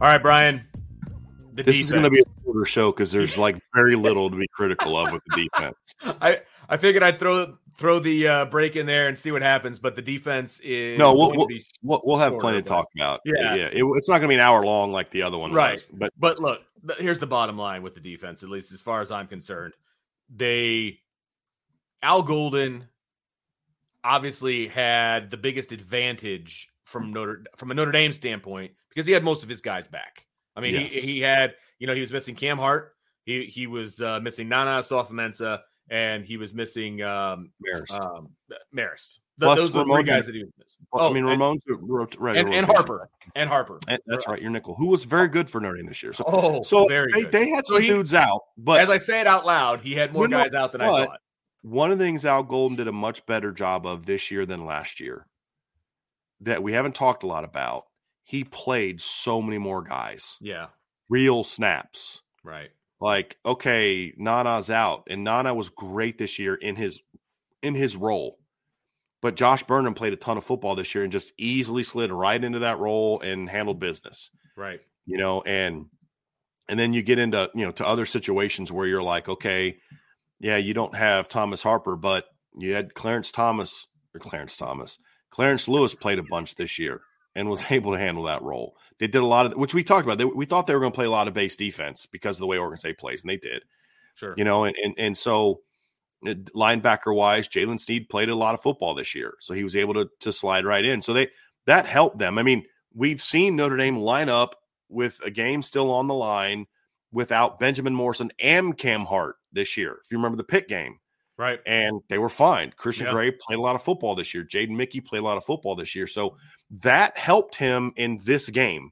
All right, Brian. this defense. is going to be a shorter show because there's like very little to be critical of with the defense. I I figured I'd throw throw the uh, break in there and see what happens, but the defense is no. We'll we'll, we'll, we'll, have plenty to talk about. Yeah, yeah. It, it's not going to be an hour long like the other one, right? Was, but but look, here's the bottom line with the defense, at least as far as I'm concerned. They Al Golden obviously had the biggest advantage from Notre from a Notre Dame standpoint because he had most of his guys back. I mean, yes. he he had you know he was missing Cam Hart, he he was uh, missing Nana Osafo-Mensah, and he was missing um, Marist. Um, Marist. The, Plus, those Ramon, three guys that he was missing. Oh, I mean, Ramon's right, and, and, Harper and Harper. And that's right, your nickel, who was very good for Notre Dame this year. So, oh, so very they, good. they had some so he, dudes out, but as I say it out loud, he had more guys out than I thought. One of the things Al Golden did a much better job of this year than last year that we haven't talked a lot about. He played so many more guys. Yeah. Real snaps. Right. Like, okay, Nana's out. And Nana was great this year in his in his role. But Josh Burnham played a ton of football this year and just easily slid right into that role and handled business. Right. You know, and and then you get into, you know, to other situations where you're like, okay, yeah, you don't have Thomas Harper, but you had Clarence Thomas or Clarence Thomas. Clarence Lewis played a bunch this year and was able to handle that role. They did a lot of which we talked about. They, we thought they were going to play a lot of base defense because of the way Oregon State plays, and they did. Sure, you know, and and, and so uh, linebacker wise, Jaylen Sneed played a lot of football this year, so he was able to to slide right in. So they that helped them. I mean, we've seen Notre Dame line up with a game still on the line without Benjamin Morrison and Cam Hart this year. If you remember the Pitt game, Right. And they were fine. Christian yeah. Gray played a lot of football this year. Jaden Mickey played a lot of football this year. So that helped him in this game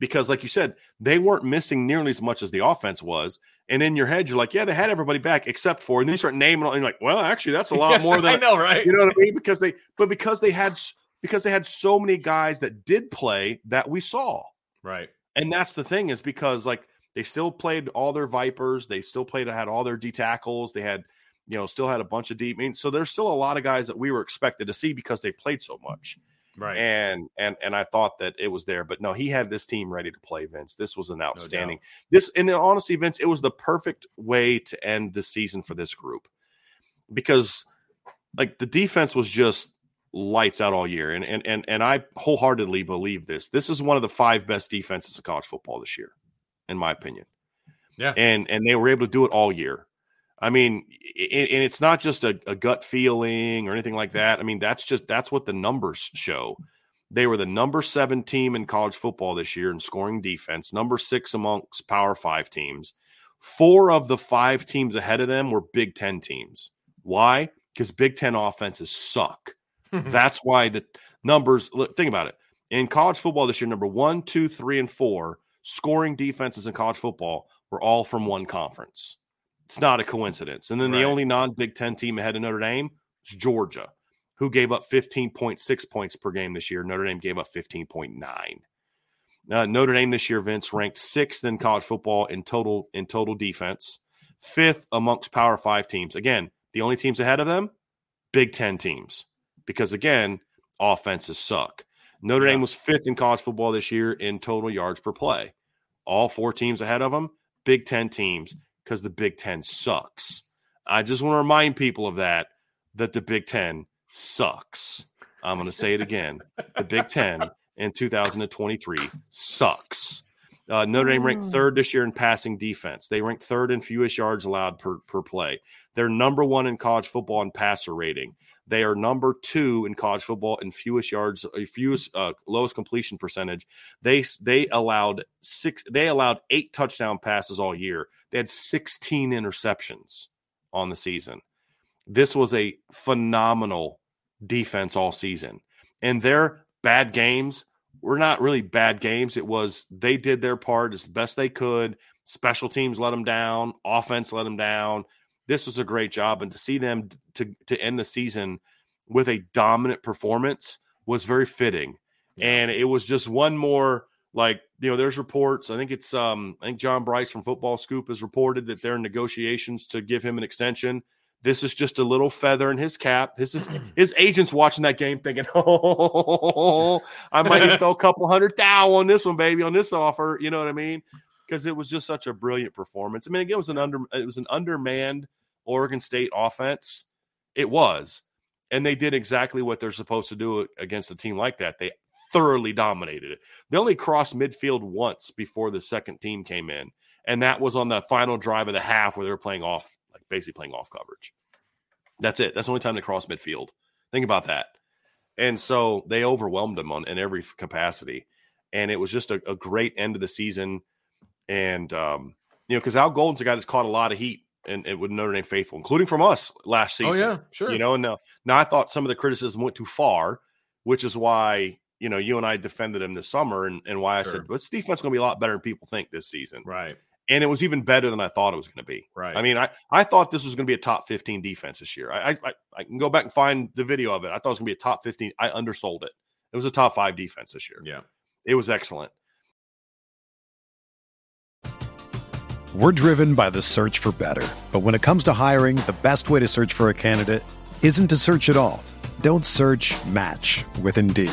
because, like you said, they weren't missing nearly as much as the offense was. And in your head, you're like, yeah, they had everybody back except for, and then you start naming, and you're like, well, actually, that's a lot more than I know, right? You know what I mean? Because they, but because they had, because they had so many guys that did play that we saw, right? And that's the thing is because like they still played all their Vipers, they still played, had all their D tackles, they had you know, still had a bunch of deep. I mean, so there's still a lot of guys that we were expected to see because they played so much. Right. And and and I thought that it was there, but no, he had this team ready to play, Vince. This was an outstanding. No this and honestly, Vince, it was the perfect way to end the season for this group. Because like the defense was just lights out all year. And and and and I wholeheartedly believe this. This is one of the five best defenses of college football this year, in my opinion. Yeah. And and they were able to do it all year. I mean, and it's not just a, a, gut feeling or anything like that. I mean, that's just that's what the numbers show. They were the number seven team in college football this year in scoring defense, number six amongst Power Five teams. Four of the five teams ahead of them were Big Ten teams. Why? Because Big Ten offenses suck. that's why the numbers. Look, think about it. In college football this year, number one, two, three, and four scoring defenses in college football were all from one conference. It's not a coincidence. And then right. the only non Big Ten team ahead of Notre Dame is Georgia, who gave up 15.6 points per game this year. Notre Dame gave up 15.9. Uh, Notre Dame this year, Vince ranked sixth in college football in total in total defense, fifth amongst Power Five teams. Again, the only teams ahead of them, Big Ten teams, because again, offenses suck. Notre yeah. Dame was fifth in college football this year in total yards per play. All four teams ahead of them, Big Ten teams, because the Big Ten sucks. I just want to remind people of that, that the Big Ten sucks. I'm going to say it again. The Big Ten in 2023 sucks. Uh, Notre Dame ranked third this year in passing defense. They ranked third in fewest yards allowed per, per play. They're number one in college football in passer rating. They are number two in college football in fewest yards, uh, fewest uh, lowest completion percentage. They they allowed six. They allowed eight touchdown passes all year. They had 16 interceptions on the season. This was a phenomenal defense all season, and their bad games were not really bad games. It was they did their part as best they could. Special teams let them down. Offense let them down this was a great job, and to see them to to end the season with a dominant performance was very fitting. And it was just one more like you know there's reports i think it's um i think john brice from football scoop has reported that they're in negotiations to give him an extension this is just a little feather in his cap this is his agents watching that game thinking oh i might throw a couple hundred thou on this one baby on this offer you know what i mean because it was just such a brilliant performance. I mean, again, it was an under it was an undermanned Oregon State offense. It was, and they did exactly what they're supposed to do against a team like that. They thoroughly dominated it. They only crossed midfield once before the second team came in, and that was on the final drive of the half where they were playing off, like basically playing off coverage. That's it. That's the only time they crossed midfield. Think about that. And so they overwhelmed them on in every capacity. And it was just a, a great end of the season and um, you know, because Al Golden's a guy that's caught a lot of heat and, and with Notre Dame faithful, including from us last season. Oh yeah, sure. You know, and now, now I thought some of the criticism went too far, which is why you know you and I defended him this summer, and, and why I said, "But this defense is going to be a lot better than people think this season." Right. And it was even better than I thought it was going to be. Right. I mean, I, I thought this was going to be a top 15 defense this year. I, I I can go back and find the video of it. I thought it was going to be a top 15. I undersold it. It was a top five defense this year. Yeah. It was excellent. We're driven by the search for better. But when it comes to hiring, the best way to search for a candidate isn't to search at all. Don't search match with Indeed.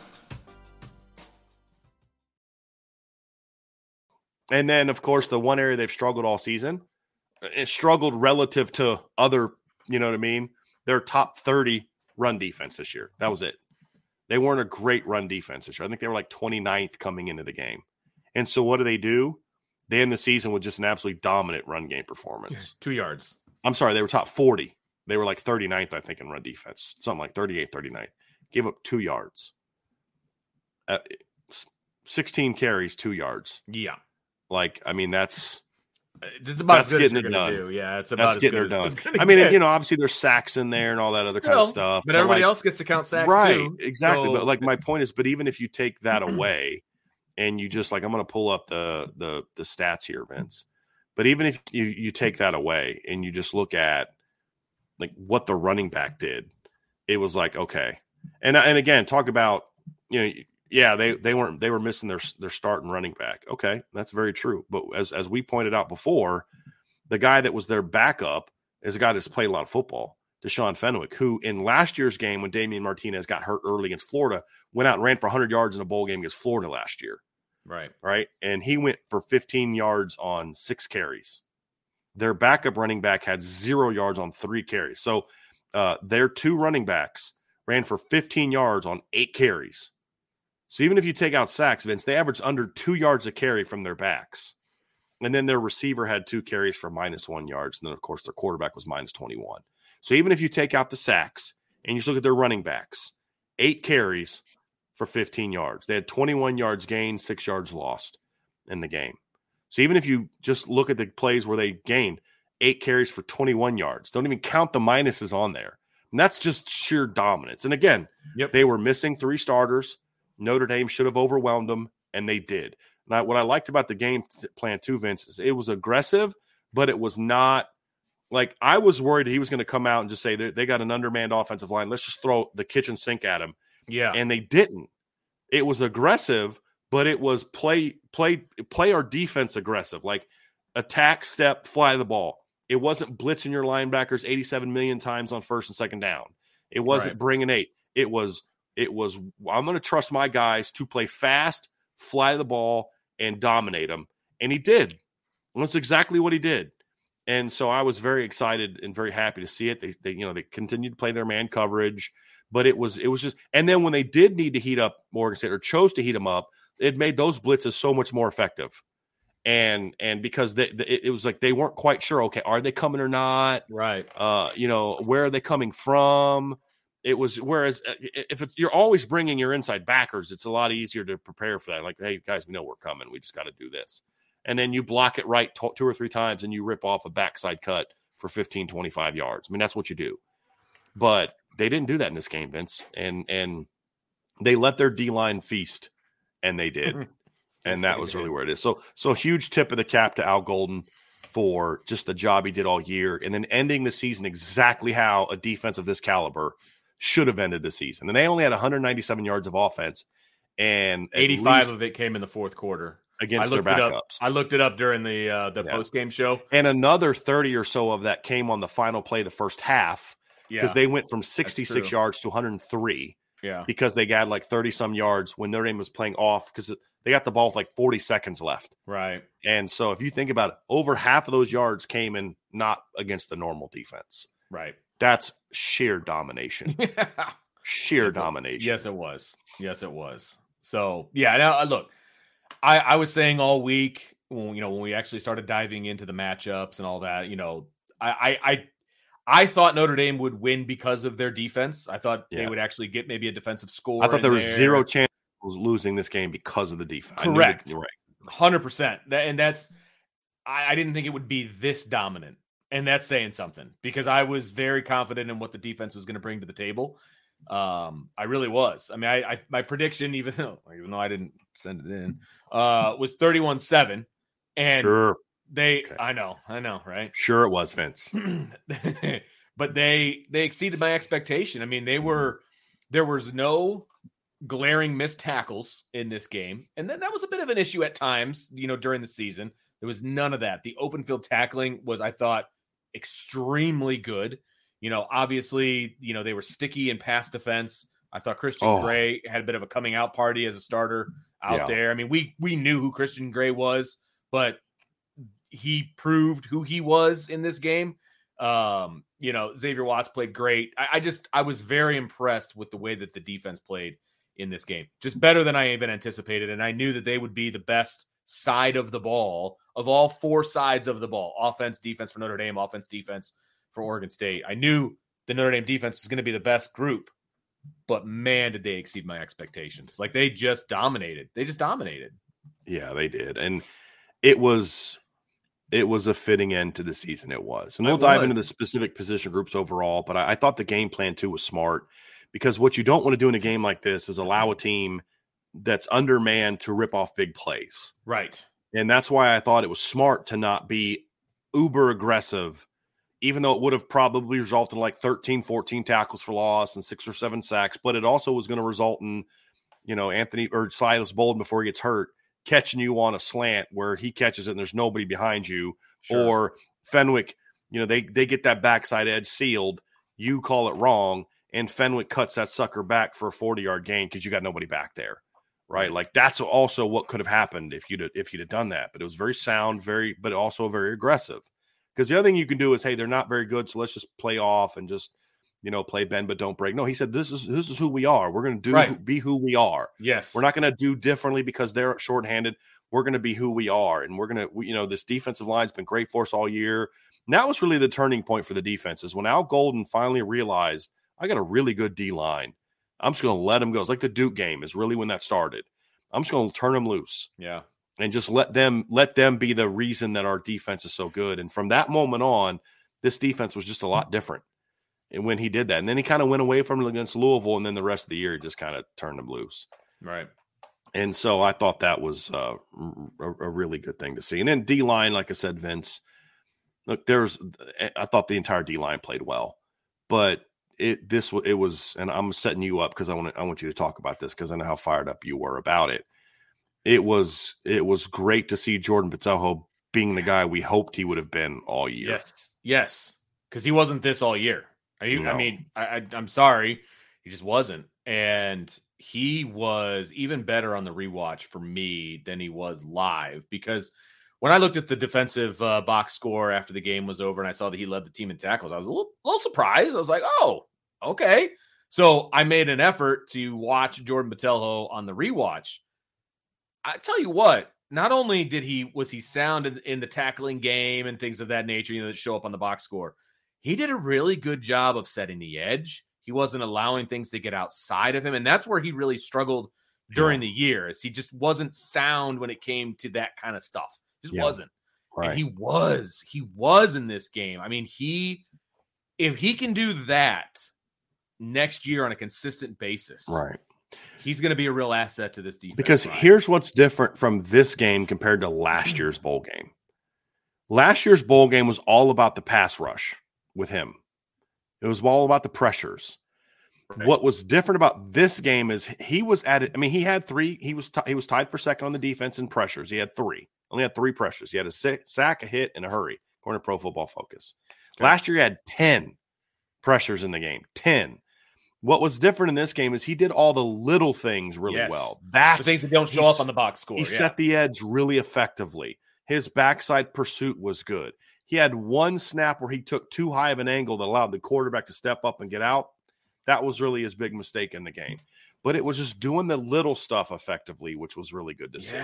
And then, of course, the one area they've struggled all season, it struggled relative to other, you know what I mean? Their top 30 run defense this year. That was it. They weren't a great run defense this year. I think they were like 29th coming into the game. And so what do they do? They end the season with just an absolutely dominant run game performance. Two yards. I'm sorry, they were top 40. They were like 39th, I think, in run defense, something like 38, 39th. Gave up two yards. Uh, 16 carries, two yards. Yeah. Like, I mean, that's it's about that's getting it done. Do. Yeah, it's about that's getting it done. I mean, get. you know, obviously there's sacks in there and all that other Still, kind of stuff. But, but everybody like, else gets to count sacks right, too. Exactly. So, but like my point is, but even if you take that away and you just like I'm gonna pull up the the the stats here, Vince. But even if you you take that away and you just look at like what the running back did, it was like, okay. And and again, talk about you know yeah, they they weren't they were missing their their starting running back. Okay, that's very true. But as as we pointed out before, the guy that was their backup is a guy that's played a lot of football, Deshaun Fenwick, who in last year's game when Damien Martinez got hurt early against Florida, went out and ran for 100 yards in a bowl game against Florida last year. Right. Right. And he went for 15 yards on six carries. Their backup running back had zero yards on three carries. So uh, their two running backs ran for 15 yards on eight carries. So even if you take out sacks, Vince, they averaged under two yards a carry from their backs. And then their receiver had two carries for minus one yards. And then, of course, their quarterback was minus 21. So even if you take out the sacks and you just look at their running backs, eight carries for 15 yards. They had 21 yards gained, six yards lost in the game. So even if you just look at the plays where they gained eight carries for 21 yards, don't even count the minuses on there. And that's just sheer dominance. And again, Yep. they were missing three starters. Notre Dame should have overwhelmed them, and they did. Now, what I liked about the game plan too, Vince, is it was aggressive, but it was not like I was worried he was going to come out and just say they, they got an undermanned offensive line. Let's just throw the kitchen sink at him, Yeah. and they didn't. It was aggressive, but it was play play play our defense aggressive, like attack, step, fly the ball. It wasn't blitzing your linebackers 87 million times on first and second down. It wasn't Right. bringing eight. It was it was I'm going to trust my guys to play fast, fly the ball, and dominate them, and he did. And that's exactly what he did. And so I was very excited and very happy to see it. They, they you know they continued to play their man coverage, but it was it was just and then when they did need to heat up Oregon State or chose to heat them up, it made those blitzes so much more effective. And and because they, they- it was like they weren't quite sure. Okay, are they coming or not? right. uh, you know, where are they coming from? It was whereas uh, if you're always bringing your inside backers, it's a lot easier to prepare for that. Like, hey guys, we know we're coming. We just got to do this, and then you block it right to- two or three times, and you rip off a backside cut for 15, 25 yards. I mean, that's what you do. But they didn't do that in this game, Vince, and and they let their D line feast, and they did and that was really where it is. So, so huge tip of the cap to Al Golden for just the job he did all year, and then ending the season exactly how a defense of this caliber should have ended the season. And they only had 197 yards of offense, and 85 of it came in the fourth quarter. against I their looked it up. backups, I looked it up during the uh, the Yeah. post game show. and another 30 or so of that came on the final play, the first half, Yeah. because they went from 66 yards to 103 yeah. because they got like 30 some yards when Notre Dame was playing off because they got the ball with like 40 seconds left. Right. And so if you think about it, over half of those yards came in not against the normal defense. Right. That's sheer domination. sheer Yes, it- domination. Yes, it was. Yes, it was. So yeah, now uh, look, I I was saying all week when you know when we actually started diving into the matchups and all that, you know, I I I, I thought Notre Dame would win because of their defense. I thought they would actually get maybe a defensive score. I thought there was zero chance of losing this game because of the defense. That- Correct. right. Hundred percent. And that's I, I didn't think it would be this dominant. And that's saying something because I was very confident in what the defense was going to bring to the table. Um, I really was. I mean, I, I my prediction, even though even though I didn't send it in, uh, was 31-7. And Sure. they Okay. I know, I know, right? Sure it was, Vince. but they they exceeded my expectation. I mean, they were there was no glaring missed tackles in this game, and then that was a bit of an issue at times. You know, during the season, there was none of that. The open field tackling was, I thought, extremely good. You know, obviously, you know they were sticky in pass defense. I thought Christian Oh. Gray had a bit of a coming out party as a starter out Yeah. there. I mean, we we knew who Christian Gray was, but he proved who he was in this game. Um, you know, Xavier Watts played great. I, I just I was very impressed with the way that the defense played in this game. Just better than I even anticipated. And I knew that they would be the best side of the ball of all four sides of the ball. Offense, defense for Notre Dame, offense, defense for Oregon State. I knew the Notre Dame defense was going to be the best group. But man, did they exceed my expectations. Like they just dominated. They just dominated. Yeah, they did. And it was it was a fitting end to the season. It was. And we'll dive into the specific position groups overall, but I, I thought the game plan too was smart because what you don't want to do in a game like this is allow a team that's undermanned to rip off big plays. Right. And that's why I thought it was smart to not be uber aggressive, even though it would have probably resulted in like 13, 14 tackles for loss and six or seven sacks. But it also was going to result in, you know, Anthony or Silas Bolden before he gets hurt, catching you on a slant where he catches it and there's nobody behind you. Sure. Or Fenwick, you know, they they get that backside edge sealed. You call it wrong, and Fenwick cuts that sucker back for a 40 yard gain because you got nobody back there. Right? Like that's also what could have happened if you'd if you'd have done that. But it was very sound, very but also very aggressive. Because the other thing you can do is, hey, they're not very good, so let's just play off and just you know play bend but don't break. No, he said this is this is who we are. We're going to do Right. be who we are. Yes. We're not going to do differently because they're shorthanded. We're going to be who we are, and we're going to, you know, this defensive line's been great for us all year. And that was really the turning point for the defense is when Al Golden finally realized I got a really good D line. I'm just going to let him go. It's like the Duke game is really when that started. I'm just going to turn them loose Yeah. and just let them let them be the reason that our defense is so good. And from that moment on, this defense was just a lot different. And when he did that, and then he kind of went away from it against Louisville, and then the rest of the year he just kind of turned them loose. Right. And so I thought that was uh, a, a really good thing to see. And then D line, like I said, Vince, look, there's, I thought the entire D line played well, but it, this, it was, and I'm setting you up because I want I want you to talk about this because I know how fired up you were about it. It was, it was great to see Jordan Pizarro being the guy we hoped he would have been all year. Yes. Yes. Because he wasn't this all year. I, I No. mean, I, I, I'm sorry. He just wasn't. And he was even better on the rewatch for me than he was live because when I looked at the defensive uh, box score after the game was over and I saw that he led the team in tackles, I was a little, little surprised. I was like, oh, okay. So I made an effort to watch Jordan Botelho on the rewatch. I tell you what, not only did he was he sound in, in the tackling game and things of that nature, you know, that show up on the box score, he did a really good job of setting the edge. He wasn't allowing things to get outside of him, and that's where he really struggled during the year. Is he just wasn't sound when it came to that kind of stuff. Just Yeah. wasn't. Right. And he was. He was in this game. I mean, he if he can do that next year on a consistent basis, right. he's going to be a real asset to this defense. Because Ryan. here's what's different from this game compared to last year's bowl game. Last year's bowl game was all about the pass rush with him. It was all about the pressures. Right. What was different about this game is he was at it. I mean, he had three. He was ti- he was tied for second on the defense in pressures. He had three. Only had three pressures. He had a sa- sack, a hit, and a hurry. According to Pro Football Focus. Okay. Last year he had ten pressures in the game. Ten. What was different in this game is he did all the little things really Yes. well. the things that don't show up on the box score. he yeah. set the edge really effectively. His backside pursuit was good. He had one snap where he took too high of an angle that allowed the quarterback to step up and get out. That was really his big mistake in the game. But it was just doing the little stuff effectively, which was really good to see.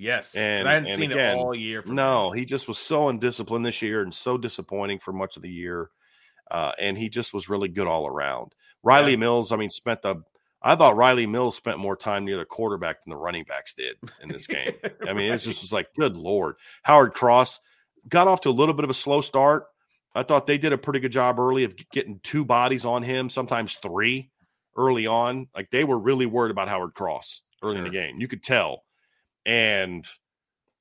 Yes. And- I hadn't and seen again, it all year. No, him. he just was so undisciplined this year and so disappointing for much of the year. Uh, and he just was really good all around. Rylie Yeah. Mills, I mean, spent the I thought Rylie Mills spent more time near the quarterback than the running backs did in this game. I mean, it was just was like, good lord. Howard Cross got off to a little bit of a slow start. I thought they did a pretty good job early of getting two bodies on him, sometimes three early on. Like they were really worried about Howard Cross early in the game. You could tell. And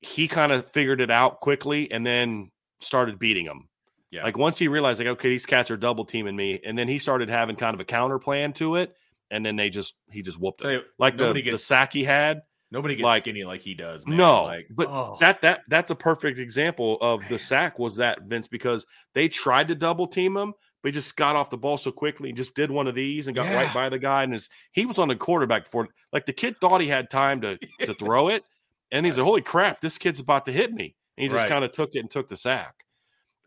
he kind of figured it out quickly and then started beating them. Yeah. Like once he realized, like, okay, these cats are double teaming me, and then he started having kind of a counter plan to it, and then they just he just whooped it. Like the, nobody the gets sack he had. Nobody gets like- skinny like he does. Man. No, like, but oh, that that that's a perfect example of the sack was that Vince because they tried to double team him, but he just got off the ball so quickly, and just did one of these and got Yeah. right by the guy, and his he was on the quarterback before. Like the kid thought he had time to to throw it, and he like, "Holy crap, this kid's about to hit me!" And he just Right. kind of took it and took the sack.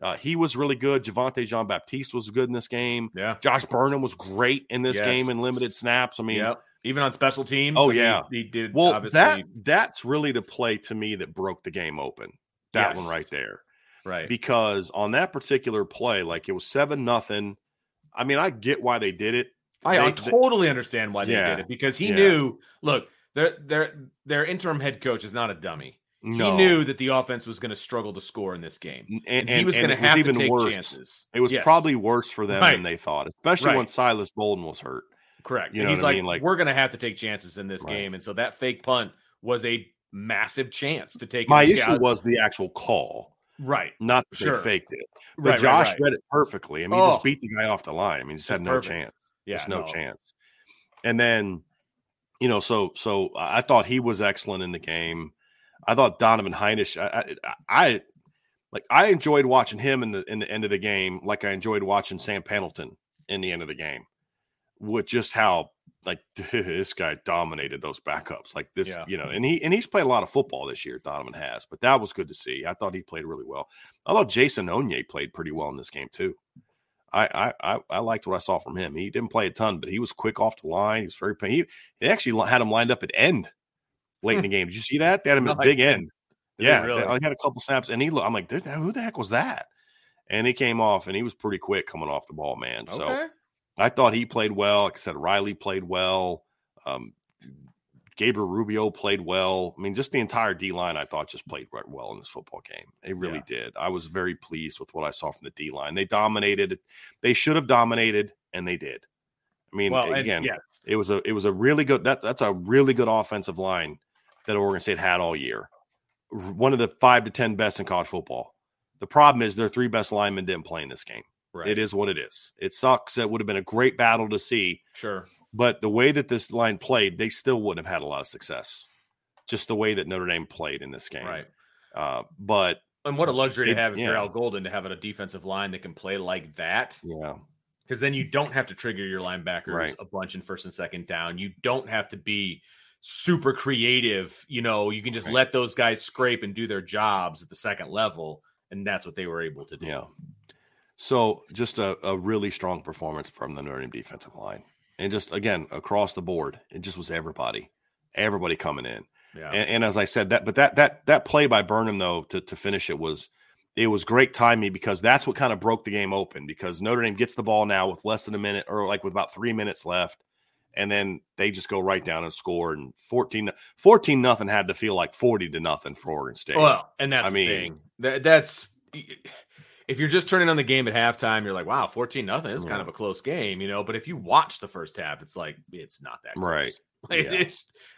Uh, he was really good. Javontae Jean-Baptiste was good in this game. yeah. Josh Burnham was great in this Yes. game in limited snaps. I mean, Yep. Even on special teams. Oh, yeah. he did. well, obviously, that that's really the play to me that broke the game open. That one right there. right. Because on that particular play, like it was seven nothing. I mean, I get why they did it. I, I they- they- totally understand why they Yeah. did it because he Yeah. knew. Look, their their their interim head coach is not a dummy. No, He knew that the offense was going to struggle to score in this game. and, And, and he was going to have to take worse. chances. It was Yes. probably worse for them Right. than they thought, especially when Silas Bolden was hurt. correct. you and know he's what I like, mean? Like- we're going to have to take chances in this Right. game, and so that fake punt was a massive chance to take. My issue was the actual call, right. not that Sure. they faked it. But Right, right, Josh right. read it perfectly. I mean, he Oh. just beat the guy off the line. I mean, he just had no perfect. chance. Yeah, Just no, no. chance. And then, you know, so so I thought he was excellent in the game. I thought Donovan Hinish. I, I, I like I enjoyed watching him in the in the end of the game, like I enjoyed watching Sam Pendleton in the end of the game, with just how like this guy dominated those backups like this, Yeah. you know, and he and he's played a lot of football this year. Donovan has, but that was good to see. I thought he played really well. I thought Jason Onye played pretty well in this game too. I I I, I liked what I saw from him. He didn't play a ton, but he was quick off the line. He was very. He, they actually had him lined up at end late in the game. Did you see that? They had him at big end. Yeah, really? I had a couple snaps, and he. looked- I'm like, "Dude, who the heck was that? And he came off, and he was pretty quick coming off the ball, man. So I thought he played well. Like I said, Rylie played well. Um, Gabriel Rubio played well. I mean, just the entire D line, I thought just played right well in this football game. They really did. I was very pleased with what I saw from the D line. They dominated. They should have dominated, and they did. I mean, well, and again, yes, it was a it was a really good that that's a really good offensive line that Oregon State had all year. One of the five to ten best in college football. The problem is their three best linemen didn't play in this game. right. It is what it is. It sucks. It would have been a great battle to see, sure. But the way that this line played, they still wouldn't have had a lot of success. Just the way that Notre Dame played in this game. Right. Uh, but And what a luxury It- to have if you're. Al Golden to have a defensive line that can play like that. yeah, because then you don't have to trigger your linebackers Right. a bunch in first and second down. You don't have to be super creative. You know, you can just Right. let those guys scrape and do their jobs at the second level, and that's what they were able to do. yeah. So just a, a really strong performance from the Notre Dame defensive line. And just again, across the board, it just was everybody. Everybody coming in. Yeah. And, and as I said, that but that that that play by Burnham though to to finish it was it was great timing because that's what kind of broke the game open because Notre Dame gets the ball now with less than a minute or like with about three minutes left, and then they just go right down and score and 14 14 nothing had to feel like 40 to nothing for Oregon State. well, and that's I the mean- thing. That, that's if you're just turning on the game at halftime, you're like, wow, 14 nothing is kind of a close game, you know. But if you watch the first half, it's like it's not that close. Right. Like, Yeah.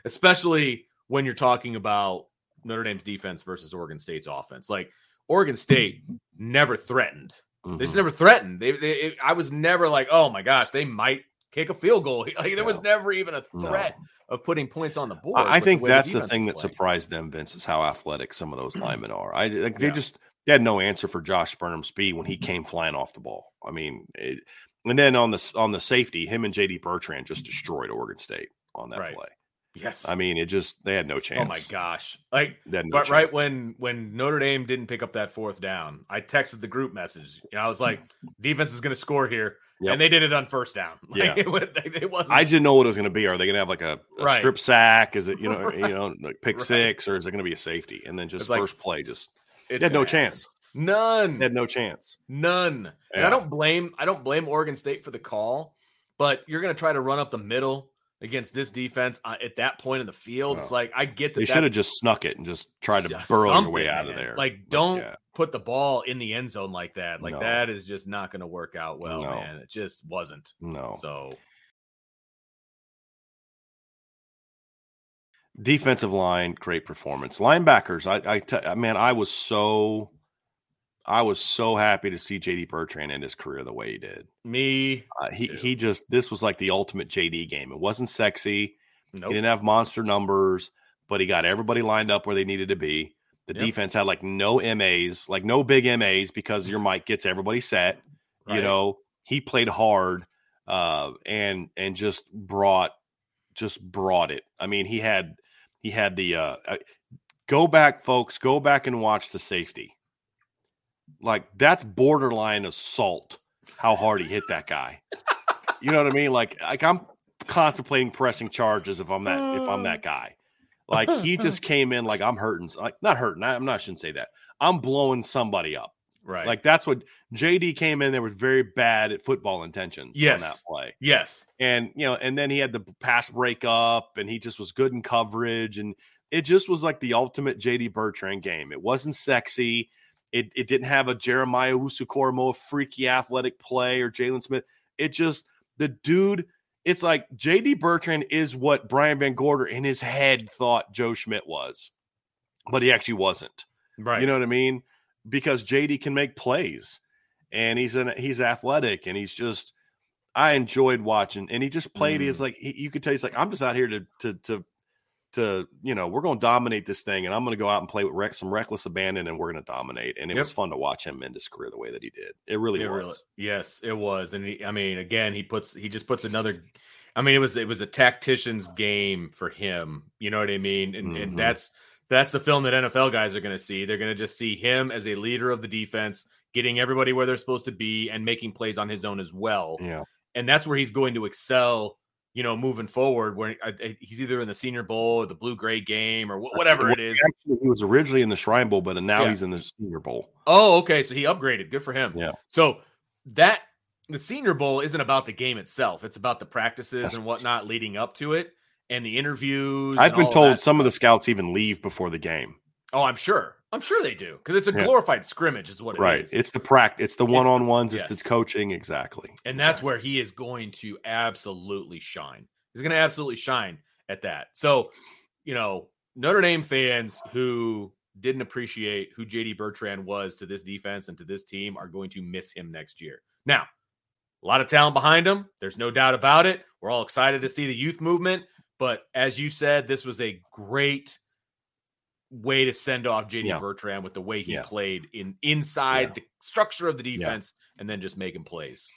especially when you're talking about Notre Dame's defense versus Oregon State's offense. Like Oregon State never threatened. They just Mhm. never threatened. They, they it- I was never like, oh my gosh, they might kick a field goal. Like there was never even a No. threat of putting points on the board. I, I think way that's the thing that playing. surprised them, Vince, is how athletic some of those linemen are. I like they Yeah. just they had no answer for Josh Burnham's speed when he mm-hmm. came flying off the ball. I mean, it, and then on the on the safety, him and JD Bertrand just destroyed Oregon State on that Right. play. Yes. I mean, it just they had no chance. oh my gosh. Like no but right when when Notre Dame didn't pick up that fourth down, I texted the group message. You know, I was like, defense is going to score here, Yep. and they did it on first down. Like, Yeah. it, was- it wasn't. I didn't know what it was going to be. Are they going to have like a, a Right. strip sack? Is it you know Right. you know like pick six or is it going to be a safety? And then just It's like- first play, just it's they had no chance. None. They had no chance. None. And I don't blame I don't blame Oregon State for the call, but you're going to try to run up the middle against this defense uh, at that point in the field. It's like I get that They should have just snuck it and just tried to just burrow your way out of there. Like don't yeah. put the ball in the end zone like that. Like No. that is just not going to work out well, No. man. It just wasn't. no. So defensive line great performance. Linebackers i i t- man i was so i was so happy to see jd bertrand end his career the way he did. Me, uh, he Too. he just this was like the ultimate jd game. It wasn't sexy. Nope. he didn't have monster numbers but he got everybody lined up where they needed to be. The Yep. defense had like no mas like no big mas because your mic gets everybody set you know? He played hard uh and and just brought just brought it. I mean he had he had the uh uh, go back folks go back and watch the safety. Like that's borderline assault how hard he hit that guy. You know what i mean? Like like i'm contemplating pressing charges if i'm that if i'm that guy. Like he just came in like i'm hurting like not hurting I, i'm not I shouldn't say that. I'm blowing somebody up right. like that's what JD came in there was very bad at football intentions on Yes. that play. yes, And you know, and then he had the pass breakup and he just was good in coverage and it just was like the ultimate JD Bertrand game. It wasn't sexy. It it didn't have a Jeremiah Owusu-Koramoah freaky athletic play or Jaylon Smith. It just the dude it's like JD Bertrand is what Brian VanGorder in his head thought Joe Schmidt was, but he actually wasn't. right. You know what I mean? Because JD can make plays and he's an he's athletic and he's just I enjoyed watching and he just played Mm. he's like he, you could tell he's like I'm just out here to to to to you know we're going to dominate this thing and I'm going to go out and play with rec- some reckless abandon and we're going to dominate and it Yep. was fun to watch him end his career the way that he did. It really It was. really- yes, it was, and he, I mean, again, he puts he just puts another. I mean, it was it was a tactician's game for him. You know what I mean? And Mhm. and that's that's the film that NFL guys are going to see. They're going to just see him as a leader of the defense, getting everybody where they're supposed to be, and making plays on his own as well. Yeah. And that's where he's going to excel. You know, moving forward, where I- I- he's either in the Senior Bowl or the Blue Gray game or whatever it is. Actually, he was originally in the Shrine Bowl, but now Yeah. he's in the Senior Bowl. Oh, okay. So he upgraded. Good for him. Yeah. So that the Senior Bowl isn't about the game itself. It's about the practices Yes. and whatnot leading up to it and the interviews. I've been told some of the scouts even leave before the game. Oh, I'm sure. I'm sure they do because it's a Yeah. glorified scrimmage, is what it is. right. It's the prac. It's the one on ones. It's yes. the coaching. Exactly. and that's where he is going to absolutely shine. He's going to absolutely shine at that. So, you know, Notre Dame fans who didn't appreciate who JD Bertrand was to this defense and to this team are going to miss him next year. Now, a lot of talent behind him. There's no doubt about it. We're all excited to see the youth movement. But as you said, this was a great way to send off JD Yeah. Bertrand with the way he Yeah. played in inside Yeah. the structure of the defense and then just making plays.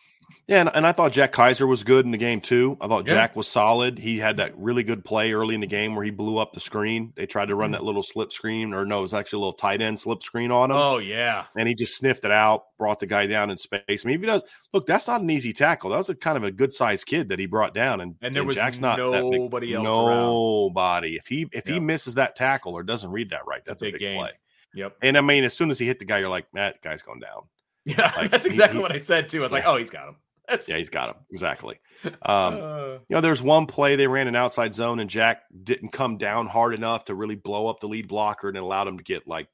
Yeah, and, and I thought Jack Kiser was good in the game too. I thought Yeah. Jack was solid. He had that really good play early in the game where he blew up the screen. They tried to run Mhm. that little slip screen, or no, it was actually a little tight end slip screen on him. Oh yeah. and he just sniffed it out, brought the guy down in space. I mean, he does look, that's not an easy tackle. That was a kind of a good sized kid that he brought down, and And there was Jack's not that big. nobody else around. Nobody. If he if he misses that tackle or doesn't read that right, that's a big play. Yep. And I mean, as soon as he hit the guy, you're like, that guy's going down. Yeah, Like, that's exactly he- what I said too. I was like, oh, he's got him. That's, Yeah, he's got him exactly. Um, uh, you know, there's one play they ran an outside zone, and Jack didn't come down hard enough to really blow up the lead blocker, and it allowed him to get like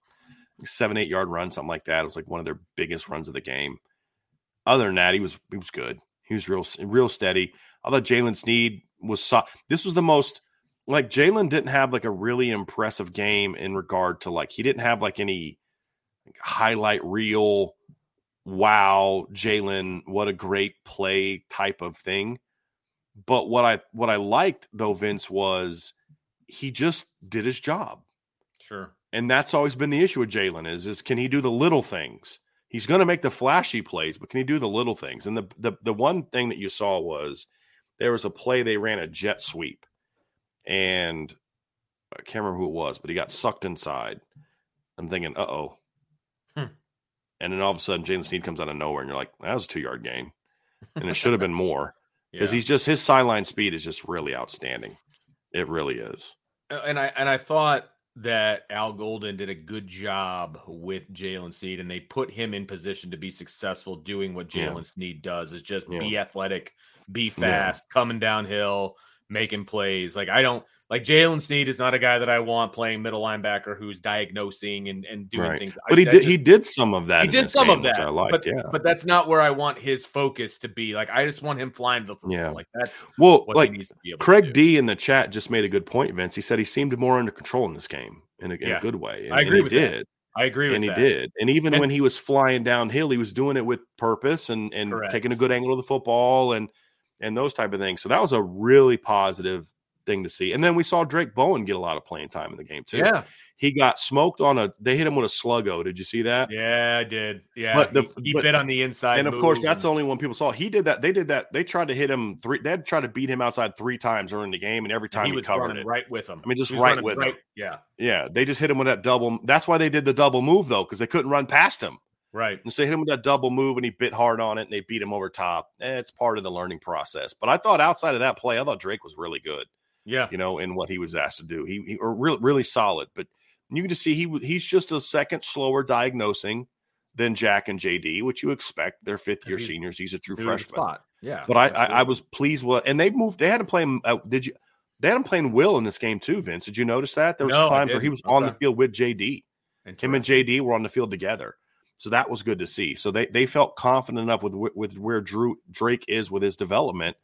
seven, eight yard run, something like that. It was like one of their biggest runs of the game. Other than that, he was he was good. He was real real steady. I thought Jaylen Sneed was so, this was the most like Jaylen didn't have like a really impressive game in regard to like he didn't have like any highlight reel wow Jaylen what a great play type of thing but what I what I liked though Vince was he just did his job sure. and that's always been the issue with Jaylen is is can he do the little things? He's going to make the flashy plays, but can he do the little things? And the, the the one thing that you saw was there was a play they ran a jet sweep, and I can't remember who it was, but he got sucked inside. I'm thinking, uh oh. And then all of a sudden, Jaylen Sneed comes out of nowhere, and you're like, that was a two yard gain, and it should have been more because Yeah. he's just his sideline speed is just really outstanding. It really is. And I and I thought that Al Golden did a good job with Jaylen Sneed, and they put him in position to be successful doing what Yeah. Jaylen Sneed does is just Yeah. be athletic, be Yeah. fast, coming downhill, making plays. Like I don't like Jaylen Sneed is not a guy that I want playing middle linebacker who's diagnosing and, and doing Right. things. But I- he did just- he did some of that. he did some game, of that, I liked. but yeah. but that's not where I want his focus to be. Like I just want him flying the football. Yeah. Like that's Well, what like he needs to be able to Craig. D in the chat just made a good point, Vince. He said he seemed more under control in this game in a, in Yeah. a good way. And, I agree and with he that. did. I agree with And he did. And even And- when he was flying downhill, he was doing it with purpose and and Correct. taking a good angle of the football and and those type of things. So that was a really positive thing to see. And then we saw Drayk Bowen get a lot of playing time in the game too. Yeah, He got smoked on a they hit him with a sluggo. Did you see that? yeah, I did. Yeah, But the- he, he but- bit on the inside, and of course, move that's the only one people saw. He did that. They did that. They tried to hit him three. They had tried to beat him outside three times during the game, and every time he he, was covered it. right with him. I mean, just right with him. Yeah, Yeah, they just hit him with that double. That's why they did the double move though, because they couldn't run past him. Right. And so they hit him with that double move, and he bit hard on it, and they beat him over top. Eh, it's part of the learning process. But I thought outside of that play, I thought Drayk was really good. Yeah, You know, in what he was asked to do. He, he or really really solid. But you can just see he he's just a second slower diagnosing than Jack and JD, which you expect. They're fifth year He's seniors. He's a true freshman. spot. Yeah, But I, I, I was pleased with, and they moved. They had him playing. Uh, did you? They had him playing Will in this game too, Vince. Did you notice that there was No, times where he was on the field with JD. And him and JD were on the field together, so that was good to see. So they they felt confident enough with with where Drew Drayk is with his development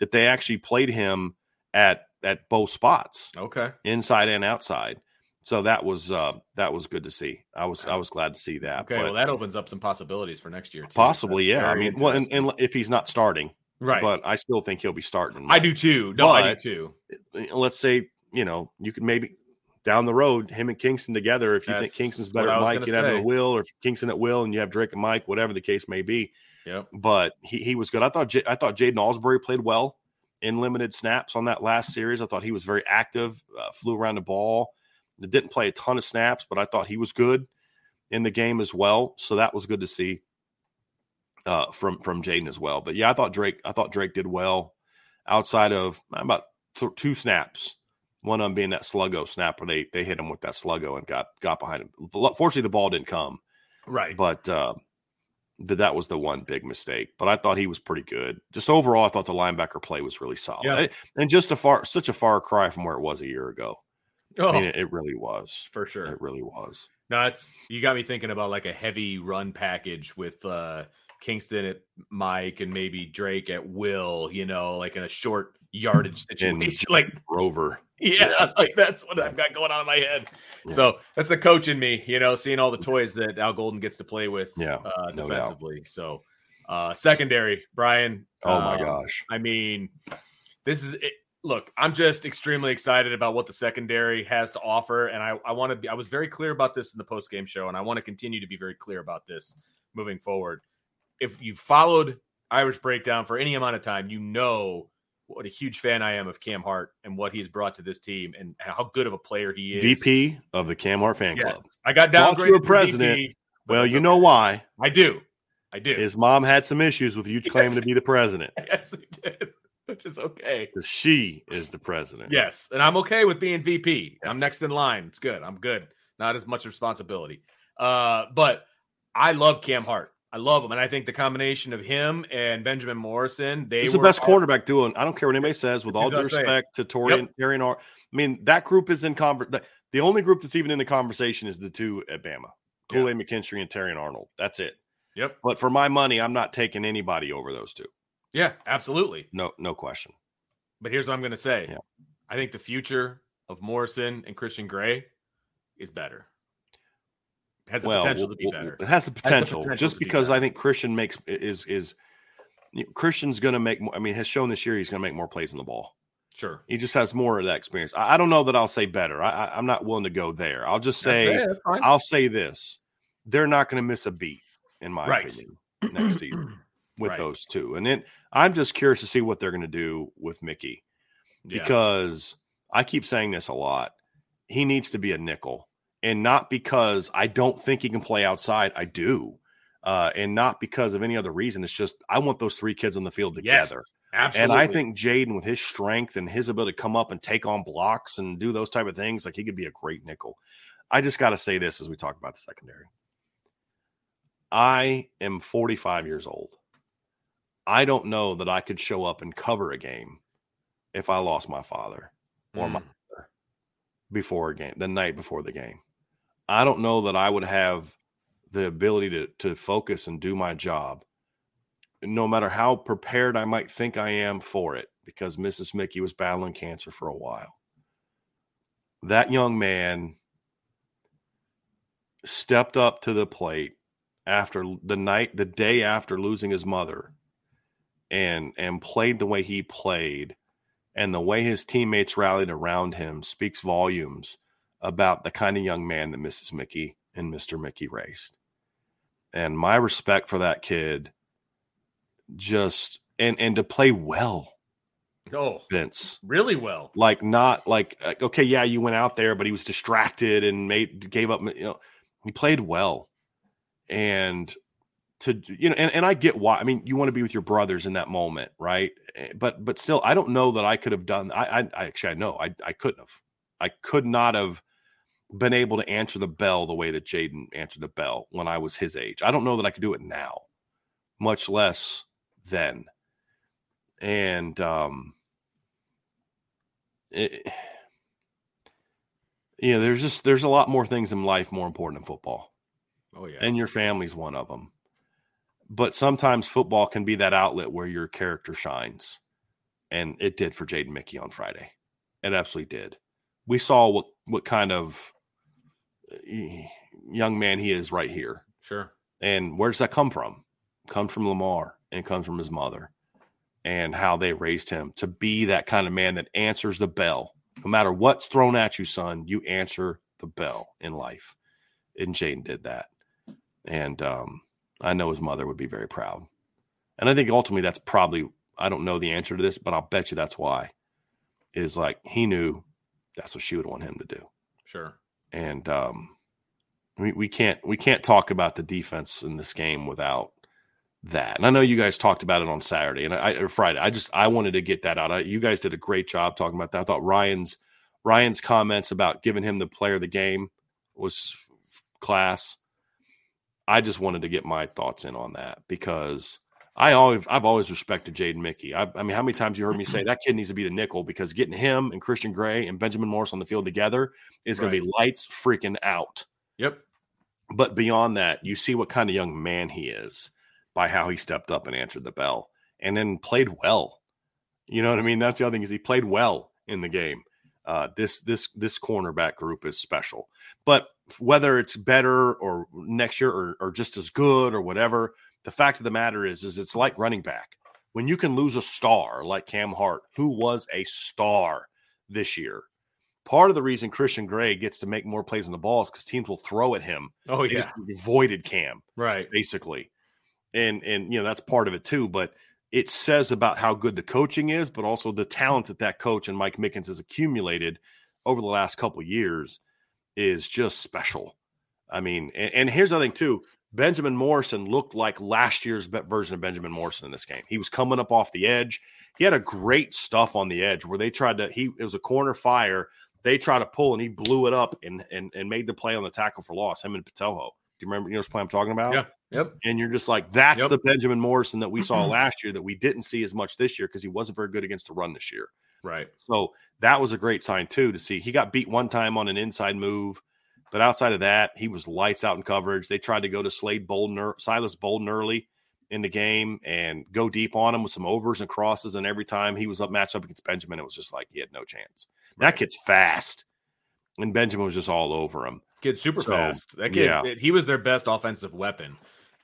that they actually played him at at both spots, Okay, inside and outside. So that was uh, that was good to see. I was I was glad to see that. okay. but Well, that opens up some possibilities for next year. Too. possibly, That's yeah. I mean, well, and, and if he's not starting, right, but I still think he'll be starting. I do too. No, I do too. let's say you know you could maybe down the road him and Kyngstonn together. If you think Kyngstonn's better was Mike, you have him at Will, or if Kyngstonn at Will, and you have Drayk and Mike, whatever the case may be. Yep. But he, he was good. I thought J- I thought Jaiden Ausberry played well in limited snaps on that last series. I thought he was very active, uh, flew around the ball. Didn't play a ton of snaps, but I thought he was good in the game as well. So that was good to see uh, from from Jaiden as well. But yeah, I thought Drayk I thought Drayk did well outside of about th- two snaps. One of them being that sluggo snap where they they hit him with that sluggo and got got behind him. Fortunately, the ball didn't come. Right, but uh, but that was the one big mistake. But I thought he was pretty good. Just overall, I thought the linebacker play was really solid, yeah. and just a far such a far cry from where it was a year ago. Oh, I mean, it, it really was for sure. It really was. No, it's you got me thinking about like a heavy run package with uh Kyngstonn at Mike and maybe Drayk at Will, you know, like in a short yardage situation. like Rover. Yeah, like that's what I've got going on in my head. Yeah. So that's the coach in me, you know, seeing all the toys that Al Golden gets to play with yeah, uh, defensively. No so uh secondary, Brian. Oh my um, gosh. I mean, this is it, look, I'm just extremely excited about what the secondary has to offer. And I, I want to be I was very clear about this in the post game show, and I want to continue to be very clear about this moving forward if you've followed Irish Breakdown for any amount of time, you know what a huge fan I am of Cam Hart and what he's brought to this team and how good of a player he is. VP of the Cam Hart fan yes. club. I got downgraded to a president. VP, well, you okay. know why? I do. I do. His mom had some issues with you claiming to be the president. yes, he did. Which is okay. She is the president. Yes. And I'm okay with being VP. Yes. I'm next in line. It's good. I'm good. Not as much responsibility. Uh, but I love Cam Hart. I love him, and I think the combination of him and Benjamin Morrison, they He's the best all, cornerback duo. I don't care what anybody says. With all due respect to Tori yep. and Terry and I mean that group is in conversation. The only group that's even in the conversation is the two at Bama, Kool Aid McKinstry and Terrion Arnold. That's it. Yep. But for my money, I'm not taking anybody over those two. Yeah, absolutely. No, no question. But here's what I'm going to say. Yeah. I think the future of Morrison and Christian Gray is better has the well, potential to be better. It has the potential, has the potential just because be I think Christian makes is is Christian's going to make more. I mean, has shown this year he's going to make more plays in the ball. Sure, he just has more of that experience. I, I don't know that I'll say better. I, am not willing to go there. I'll just say I'll say this: they're not going to miss a beat, in my right. opinion, next season with right. those two. And then I'm just curious to see what they're going to do with Mickey because yeah. I keep saying this a lot. He needs to be a nickel and not because I don't think he can play outside. I do. Uh, and not because of any other reason. It's just I want those three kids on the field together. Yes, absolutely. And I think Jaden, with his strength and his ability to come up and take on blocks and do those type of things, like he could be a great nickel. I just got to say this as we talk about the secondary. I am 45 years old. I don't know that I could show up and cover a game if I lost my father or mm. my mother before a game, the night before the game. I don't know that I would have the ability to to focus and do my job, no matter how prepared I might think I am for it, because Mrs. Mickey was battling cancer for a while. That young man stepped up to the plate after the night, the day after losing his mother, and and played the way he played, and the way his teammates rallied around him speaks volumes about the kind of young man that Mrs. Mickey and Mr. Mickey raised. And my respect for that kid just and and to play well. Oh, Vince, really well. Like not like okay, yeah, you went out there, but he was distracted and made gave up. You know, he played well, and to you know, and, and I get why. I mean, you want to be with your brothers in that moment, right? Eh, but but still, I don't know that I could have done. I I, I actually I know I I couldn't have. I could not have been able to answer the bell the way that Jaden answered the bell when I was his age. I don't know that I could do it now, much less then. And um, it, you know, there's just there's a lot more things in life more important than football. Oh yeah, and your family's one of them. But sometimes football can be that outlet where your character shines, and it did for Jaden Mickey on Friday. It absolutely did. We saw what what kind of young man he is right here. Sure. And where does that come from? comes from Lamar and comes from his mother and how they raised him to be that kind of man that answers the bell. No matter what's thrown at you, son, you answer the bell in life. And Jaden did that. And um, I know his mother would be very proud. And I think ultimately that's probably I don't know the answer to this, but I'll bet you that's why. Is like he knew that's what she would want him to do. Sure. And um, we we can't we can't talk about the defense in this game without that. And I know you guys talked about it on Saturday and I or Friday. I just I wanted to get that out. I, you guys did a great job talking about that. I thought Ryan's Ryan's comments about giving him the player of the game was f- class. I just wanted to get my thoughts in on that because I always I've always respected Jaden Mickey. I, I, mean, how many times you heard me say that kid needs to be the nickel because getting him and Christian Gray and Benjamin Morris on the field together is going Right. to be lights freaking out. Yep. But beyond that, you see what kind of young man he is by how he stepped up and answered the bell and then played well. You know what I mean? That's the other thing is he played well in the game. Uh, this this this cornerback group is special. But whether it's better or next year or, or just as good or whatever, the fact of the matter is is it's like running back. When you can lose a star like Cam Hart, who was a star this year, part of the reason Christian Gray gets to make more plays on the ball is because teams will throw at him Oh yeah. just avoided Cam Right. basically, and and you know that's part of it too. But it says about how good the coaching is, but also the talent that that coach and Mike Mickens has accumulated over the last couple of years is just special. I mean, and, and here's the thing too. Benjamin Morrison looked like last year's version of Benjamin Morrison in this game. He was coming up off the edge. He had a great stuff on the edge where they tried to. He it was a corner fire. They tried to pull and he blew it up and and and made the play on the tackle for loss. Him and Botelho. Do you remember? You know what play I'm talking about? Yeah. Yep. And you're just like, that's Yep. the Benjamin Morrison that we saw last year that we didn't see as much this year because he wasn't very good against the run this year. Right. So that was a great sign too to see. He got beat one time on an inside move, but outside of that, he was lights out in coverage. They tried to go to Slade Bolden, Silas Bolden early in the game and go deep on him with some overs and crosses. And every time he was up matched up against Benjamin, it was just like he had no chance. That kid's fast, and Benjamin was just all over him. Kid super So, fast. That kid, yeah. he was their best offensive weapon,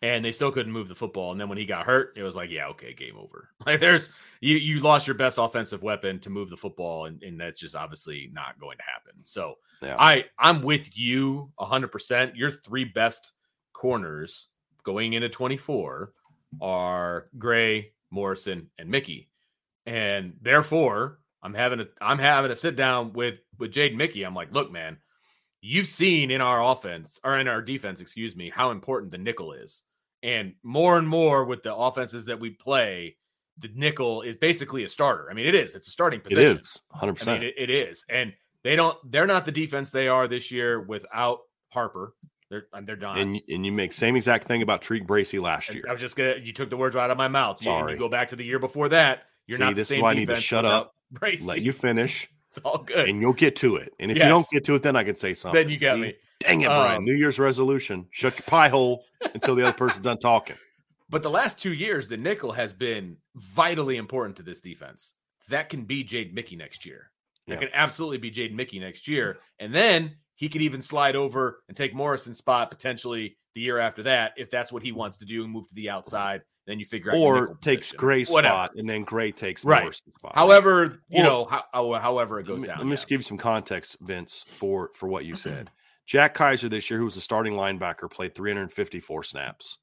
and they still couldn't move the football. And then when he got hurt, it was like, yeah, okay, game over. Like there's you you lost your best offensive weapon to move the football, and, and that's just obviously not going to happen. So Yeah. I I'm with you hundred percent. Your three best corners going into 24 are Gray, Morrison, and Mickey. And therefore, I'm having a I'm having a sit down with with Jade Mickey. I'm like, look, man, you've seen in our offense or in our defense, excuse me, how important the nickel is. And more and more with the offenses that we play, the nickel is basically a starter. I mean, it is. It's a starting position. is 100%. I mean, it, it is, and they don't. They're not the defense they are this year without Harper. They're they're done. and, and you make same exact thing about TaRiq Bracy last And year. I was just gonna. You took the words right out of my mouth. Sorry. you go back to the year before that. You're See, not the this is same why I need to shut up, Bracy. Let you finish, it's all good. and you'll get to it. And if you don't get to it, then I can say something. then you got me. Dang it, Brian! Um, New Year's resolution: shut your pie hole until the other person's done talking. But the last two years, the nickel has been vitally important to this defense. That can be Jade Mickey next year. That Yeah. can absolutely be Jade Mickey next year. And then he could even slide over and take Morrison's spot potentially the year after that if that's what he wants to do and move to the outside. Then you figure out Or takes position. Gray's Whatever. spot, and then Gray takes Right. Morrison's spot. However, you Or- know, how, how- however it let goes me, down. let me just give you some context, Vince, for for what you said. Jack Kiser this year, who was the starting linebacker, played 354 snaps.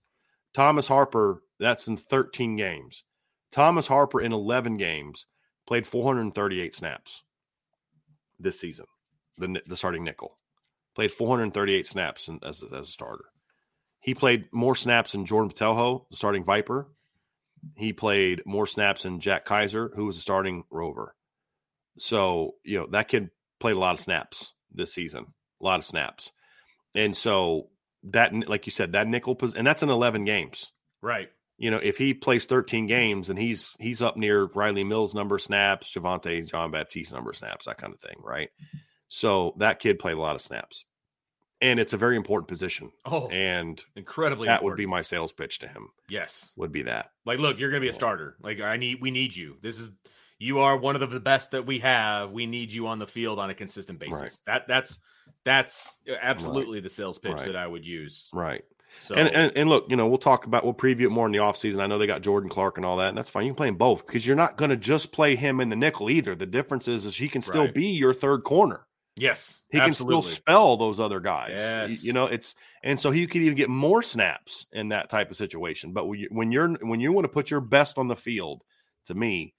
Thomas Harper, that's in 13 games. Thomas Harper in 11 games played 438 snaps this season. The the starting nickel played 438 snaps in, as a, as a starter. He played more snaps than Jordan Botelho, the starting Viper. He played more snaps than Jack Kiser, who was the starting Rover. So, you know, that kid played a lot of snaps this season, a lot of snaps. And so that, like you said, that nickel, position, and that's in 11 games. right. You know, if he plays 13 games and he's he's up near Rylie Mills number of snaps, Javontae Jean-Baptiste number of snaps, that kind of thing, right? So that kid played a lot of snaps. And it's a very important position. Oh, And incredibly. that would be my sales pitch to him, yes. would be that. Like, look, you're to be a starter. Like, I need, we need you. This is, you are one of the best that we have. We need you on the field on a consistent basis. Right. That, that's, that's uh, absolutely the sales pitch Right. that I would use. Right. So, And, and and look, you know, we'll talk about we'll preview it more in the offseason. I know they got Jordan Clark and all that, and that's fine. You can play them both because you're not going to just play him in the nickel either. The difference is, is he can still Right. be your third corner. yes, He absolutely. can still spell those other guys. Yes. You know, it's and so he could even get more snaps in that type of situation. But when you when you're when you want to put your best on the field to me,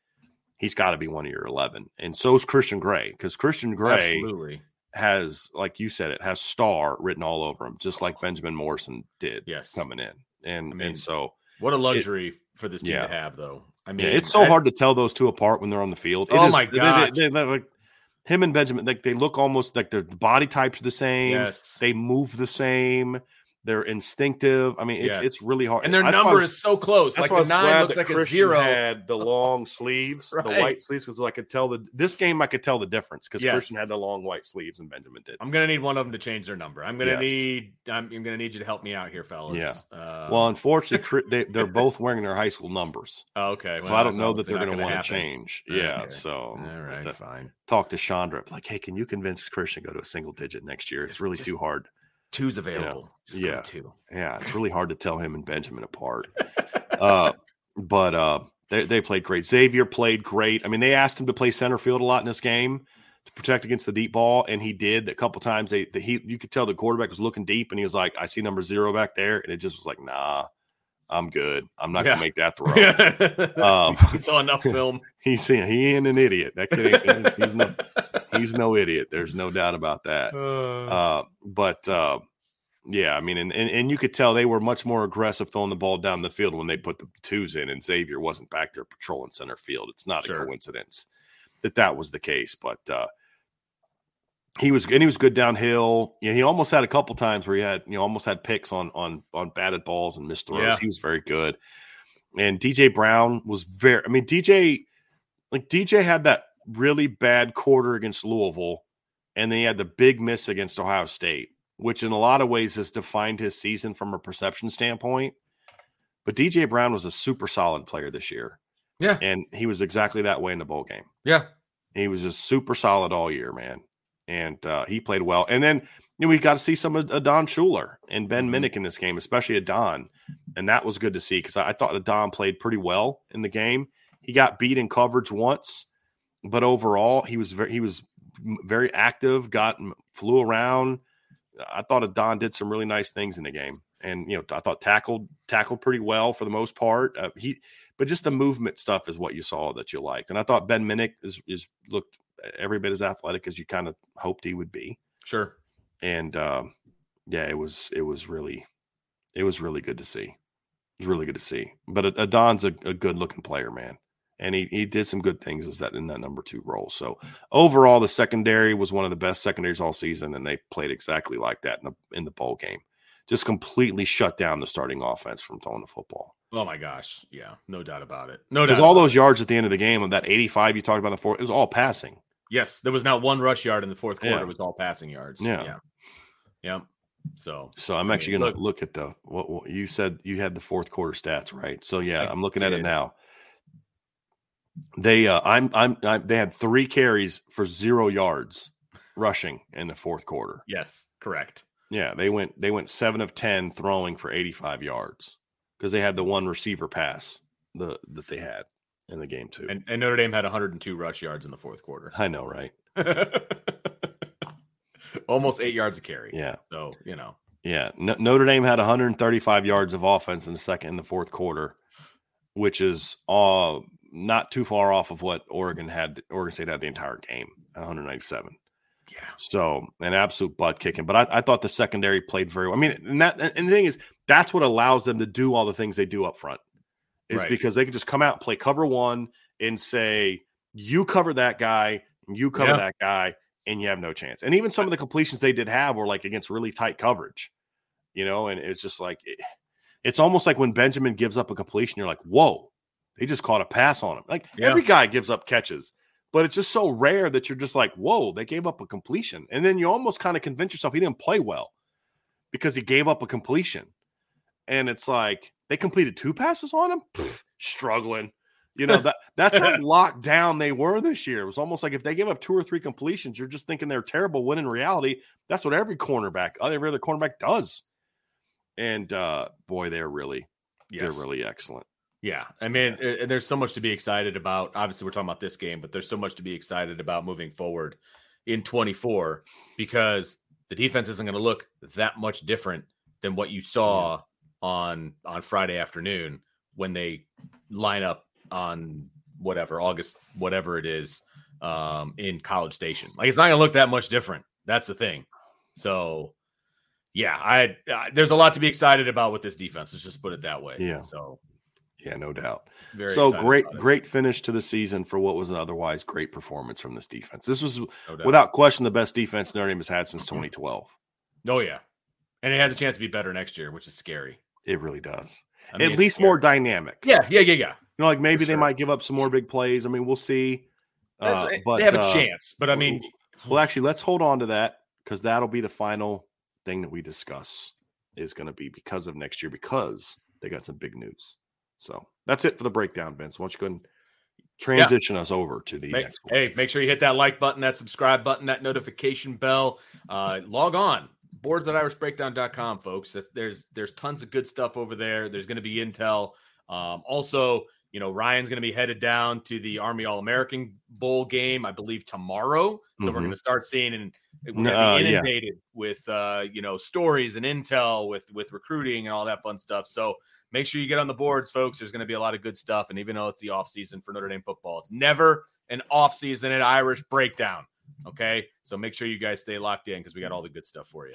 he's got to be one of your 11. And so is Christian Gray because Christian Gray Absolutely. Has, like you said, it has star written all over him, just like oh. Benjamin Morrison did Yes. coming in. And I mean, and so What a luxury for this team yeah. to have, though. I I mean, mean, it's so that- hard to tell those two apart when they're on the field. It Oh is- my they- they- they- they're like him and Benjamin, like they look almost like their body types are the same. Yes. They move the same. They're instinctive. I mean, it's Yes. it's really hard. and their I number was- is so close. Like the nine looks like a zero. Had the long sleeves, the white sleeves, because I could tell the this game I could tell the difference because Yes. Christian had the long white sleeves and Benjamin did. I'm gonna need one of them to change their number. I'm gonna Yes. need. I'm, I'm gonna need you to help me out here, fellas. Yeah. Uh, well, unfortunately, they, they're both wearing their high school numbers, oh, okay. so I don't know that they're going to gonna want to change. Yeah, Okay. so All but fine. talk to Chandra like, hey, can you convince Christian to go to a single digit next year? It's really just- too hard. Two's available. Just go yeah. two. Yeah, it's really hard to tell him and Benjamin apart. uh, but uh, they they played great. Xavier played great. I mean, they asked him to play center field a lot in this game to protect against the deep ball, and he did. A couple times, they the, he you could tell the quarterback was looking deep, and he was like, "I see number zero back there," and it just was like, "Nah, I'm good. I'm not Yeah. gonna make that throw." Um, he saw enough film. he's he ain't an idiot. That kid ain't, he's no he's no idiot. There's no doubt about that. Uh, but uh, yeah, I mean, and, and and you could tell they were much more aggressive throwing the ball down the field when they put the twos in, and Xavier wasn't back there patrolling center field. It's not Sure. a coincidence that that was the case, but uh, he was and he was good downhill. You know, he almost had a couple times where he had you know almost had picks on on on batted balls and missed throws. Yeah. He was very good, and DJ Brown was very. I mean, DJ like DJ had that really bad quarter against Louisville, and then he had the big miss against Ohio State, which in a lot of ways has defined his season from a perception standpoint. But DJ Brown was a super solid player this year, Yeah. and he was exactly that way in the bowl game. Yeah. He was just super solid all year, man, and uh, he played well. And then you know, we got to see some of Adon Shuler and Ben Mhm. Minich in this game, especially Adon, and that was good to see because I, I thought Don played pretty well in the game. He got beat in coverage once, but overall he was very he was very active. Got flew around. I thought Adon did some really nice things in the game, and you know I thought tackled tackled pretty well for the most part. Uh, he, but just the movement stuff is what you saw that you liked, and I thought Ben Minich is is looked every bit as athletic as you kind of hoped he would be, Sure. and um, yeah, it was it was really it was really good to see. It was really good to see. But Ad- Adon's a, a good looking player, man. And he, he did some good things as that in that number two role. So overall, the secondary was one of the best secondaries all season, and they played exactly like that in the in the bowl game. Just completely shut down the starting offense from throwing the football. Oh my gosh. Yeah. No doubt about it. No. Because all those it. yards at the end of the game of that 85 you talked about in the fourth, it was all passing. Yes. There was not one rush yard in the fourth quarter. Yeah. It was all passing yards. Yeah. Yeah. Yeah. So So I'm I actually mean, going to look at the what, what you said. You had the fourth quarter stats, right? So yeah, I I'm looking at it now. They, uh, I'm, I'm, I'm, they had three carries for zero yards rushing in the fourth quarter. yes, correct. Yeah, they went, they went seven of ten throwing for 85 yards because they had the one receiver pass the that they had in the game too. And, and Notre Dame had 102 rush yards in the fourth quarter. I know, right? Almost eight yards a carry. Yeah, So, you know, yeah. No, Notre Dame had 135 yards of offense in the second and the fourth quarter, which is uh not too far off of what Oregon had. Oregon State had the entire game, 197. yeah. So an absolute butt kicking. But I, I thought the secondary played very well. I mean, and that and the thing is, that's what allows them to do all the things they do up front, is Right. because they can just come out and play cover one and say, you cover that guy, you cover Yeah. that guy, and you have no chance. And even some of the completions they did have were like against really tight coverage, you know. And it's just like it, it's almost like when Benjamin gives up a completion, you're like, whoa, they just caught a pass on him. Like Yeah. every guy gives up catches but it's just so rare that you're just like, whoa, they gave up a completion. And then you almost kind of convince yourself he didn't play well because he gave up a completion. And it's like they completed two passes on him, struggling. You know, that that's how locked down they were this year. It was almost like if they gave up two or three completions, you're just thinking they're terrible. When in reality, that's what every cornerback, every other cornerback does. And uh boy, they're really, Yes. they're really excellent. Yeah, I mean, uh, there's so much to be excited about. Obviously, we're talking about this game, but there's so much to be excited about moving forward in 24 because the defense isn't going to look that much different than what you saw on on Friday afternoon when they line up on whatever August whatever it is um, in College Station. Like it's not going to look that much different. That's the thing. So yeah, I, I, there's a lot to be excited about with this defense. Let's just put it that way. Yeah. So yeah, no doubt. so great, great finish to the season for what was an otherwise great performance from this defense. This was no without question the best defense Notre Dame has had since 2012. Oh yeah, and it has a chance to be better next year, which is scary. It really does. I mean, At least scary. more dynamic. Yeah, yeah, yeah, yeah. You know, like maybe they might give up some more big plays. I mean, we'll see. Uh, but they have a uh, chance. But I mean, well, actually, let's hold on to that because that'll be the final thing that we discuss is going to be because of next year because they got some big news. So that's it for the breakdown, Vince. Why don't you go and transition yeah. us over to the make, hey make sure you hit that like button that subscribe button that notification bell uh, log on boards at irishbreakdown.com folks there's there's tons of good stuff over there there's going to be intel um, also you know, Ryan's going to be headed down to the Army All American Bowl game, I believe, tomorrow. So mm-hmm. we're going to start seeing and we're going to uh, be inundated yeah. with, uh, you know, stories and intel with with recruiting and all that fun stuff. So make sure you get on the boards, folks. There's going to be a lot of good stuff. And even though it's the off season for Notre Dame football, it's never an off season at Irish Breakdown. Okay, so make sure you guys stay locked in because we got all the good stuff for you.